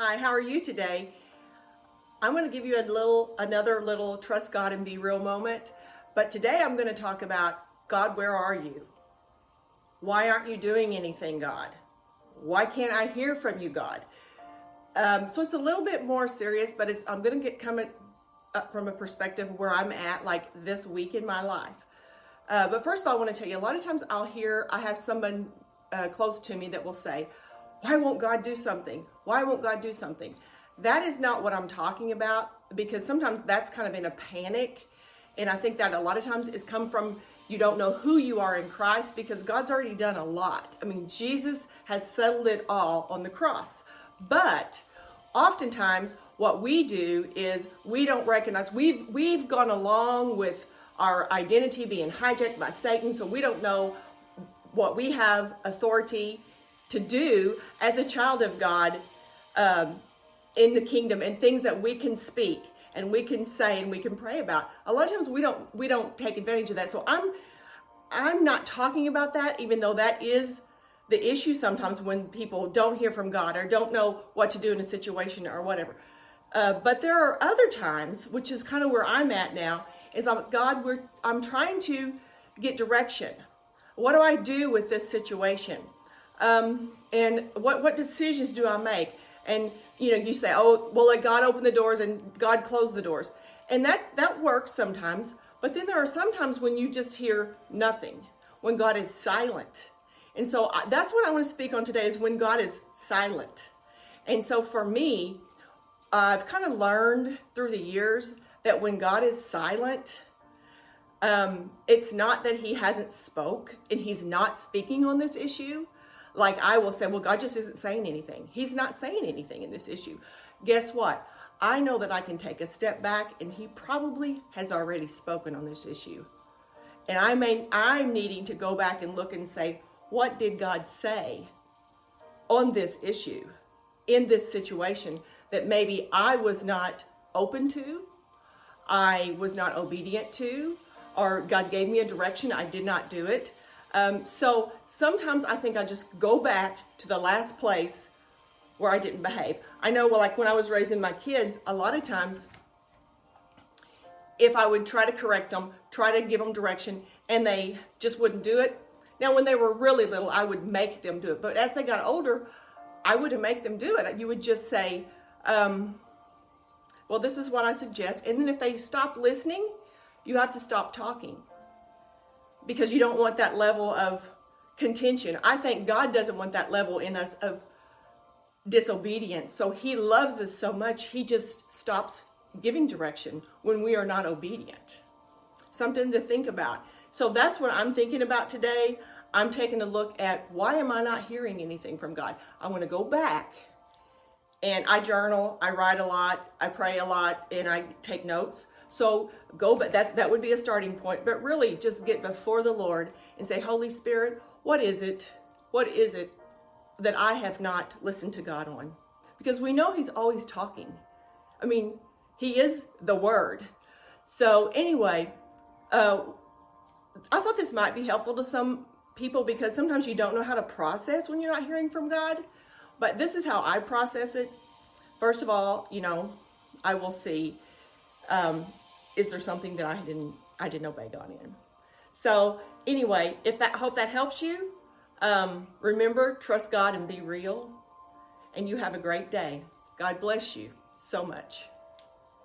Hi, how are you today? I'm going to give you a little another little trust God and be real moment, but today I'm going to talk about God, where are you? Why aren't you doing anything, God? Why can't I hear from you, God? Um, so it's a little bit more serious, but it's I'm going to get coming up from a perspective where I'm at like this week in my life. Uh, but first of all, I want to tell you a lot of times I'll hear I have someone uh, close to me that will say, why won't God do something? Why won't God do something? That is not what I'm talking about because sometimes that's kind of in a panic. And I think that a lot of times it's come from you don't know who you are in Christ because God's already done a lot. I mean, Jesus has settled it all on the cross. But oftentimes what we do is we don't recognize we've we've gone along with our identity being hijacked by Satan, so we don't know what we have authority to do as a child of God um, in the kingdom and things that we can speak and we can say and we can pray about. A lot of times we don't we don't take advantage of that. So I'm I'm not talking about that, even though that is the issue sometimes when people don't hear from God or don't know what to do in a situation or whatever. Uh, but there are other times, which is kind of where I'm at now, is I'm, God, we're, I'm trying to get direction. What do I do with this situation? Um, and what, what decisions do I make? And, you know, you say, oh, well, let God open the doors and God close the doors. And that, that works sometimes. But then there are sometimes when you just hear nothing, when God is silent. And so I, that's what I want to speak on today is when God is silent. And so for me, I've kind of learned through the years that when God is silent, um, it's not that he hasn't spoke and he's not speaking on this issue like I will say, well, God just isn't saying anything. He's not saying anything in this issue. Guess what? I know that I can take a step back and he probably has already spoken on this issue. And I may, I'm needing to go back and look and say, what did God say on this issue, in this situation that maybe I was not open to, I was not obedient to, or God gave me a direction, I did not do it. Um, so sometimes I think I just go back to the last place where I didn't behave. I know, well, like when I was raising my kids, a lot of times, if I would try to correct them, try to give them direction, and they just wouldn't do it. Now, when they were really little, I would make them do it. But as they got older, I wouldn't make them do it. You would just say, um, well, this is what I suggest. And then if they stop listening, you have to stop talking because you don't want that level of contention. I think God doesn't want that level in us of disobedience. So he loves us so much, he just stops giving direction when we are not obedient. Something to think about. So that's what I'm thinking about today. I'm taking a look at why am I not hearing anything from God? I'm going to go back and I journal, I write a lot, I pray a lot, and I take notes. So go, but that that would be a starting point. But really, just get before the Lord and say, Holy Spirit, what is it? What is it that I have not listened to God on? Because we know He's always talking. I mean, He is the Word. So anyway, uh, I thought this might be helpful to some people because sometimes you don't know how to process when you're not hearing from God. But this is how I process it. First of all, you know, I will see um, is there something that I didn't I didn't obey God in? So anyway, if that hope that helps you, um, remember trust God and be real. And you have a great day. God bless you so much.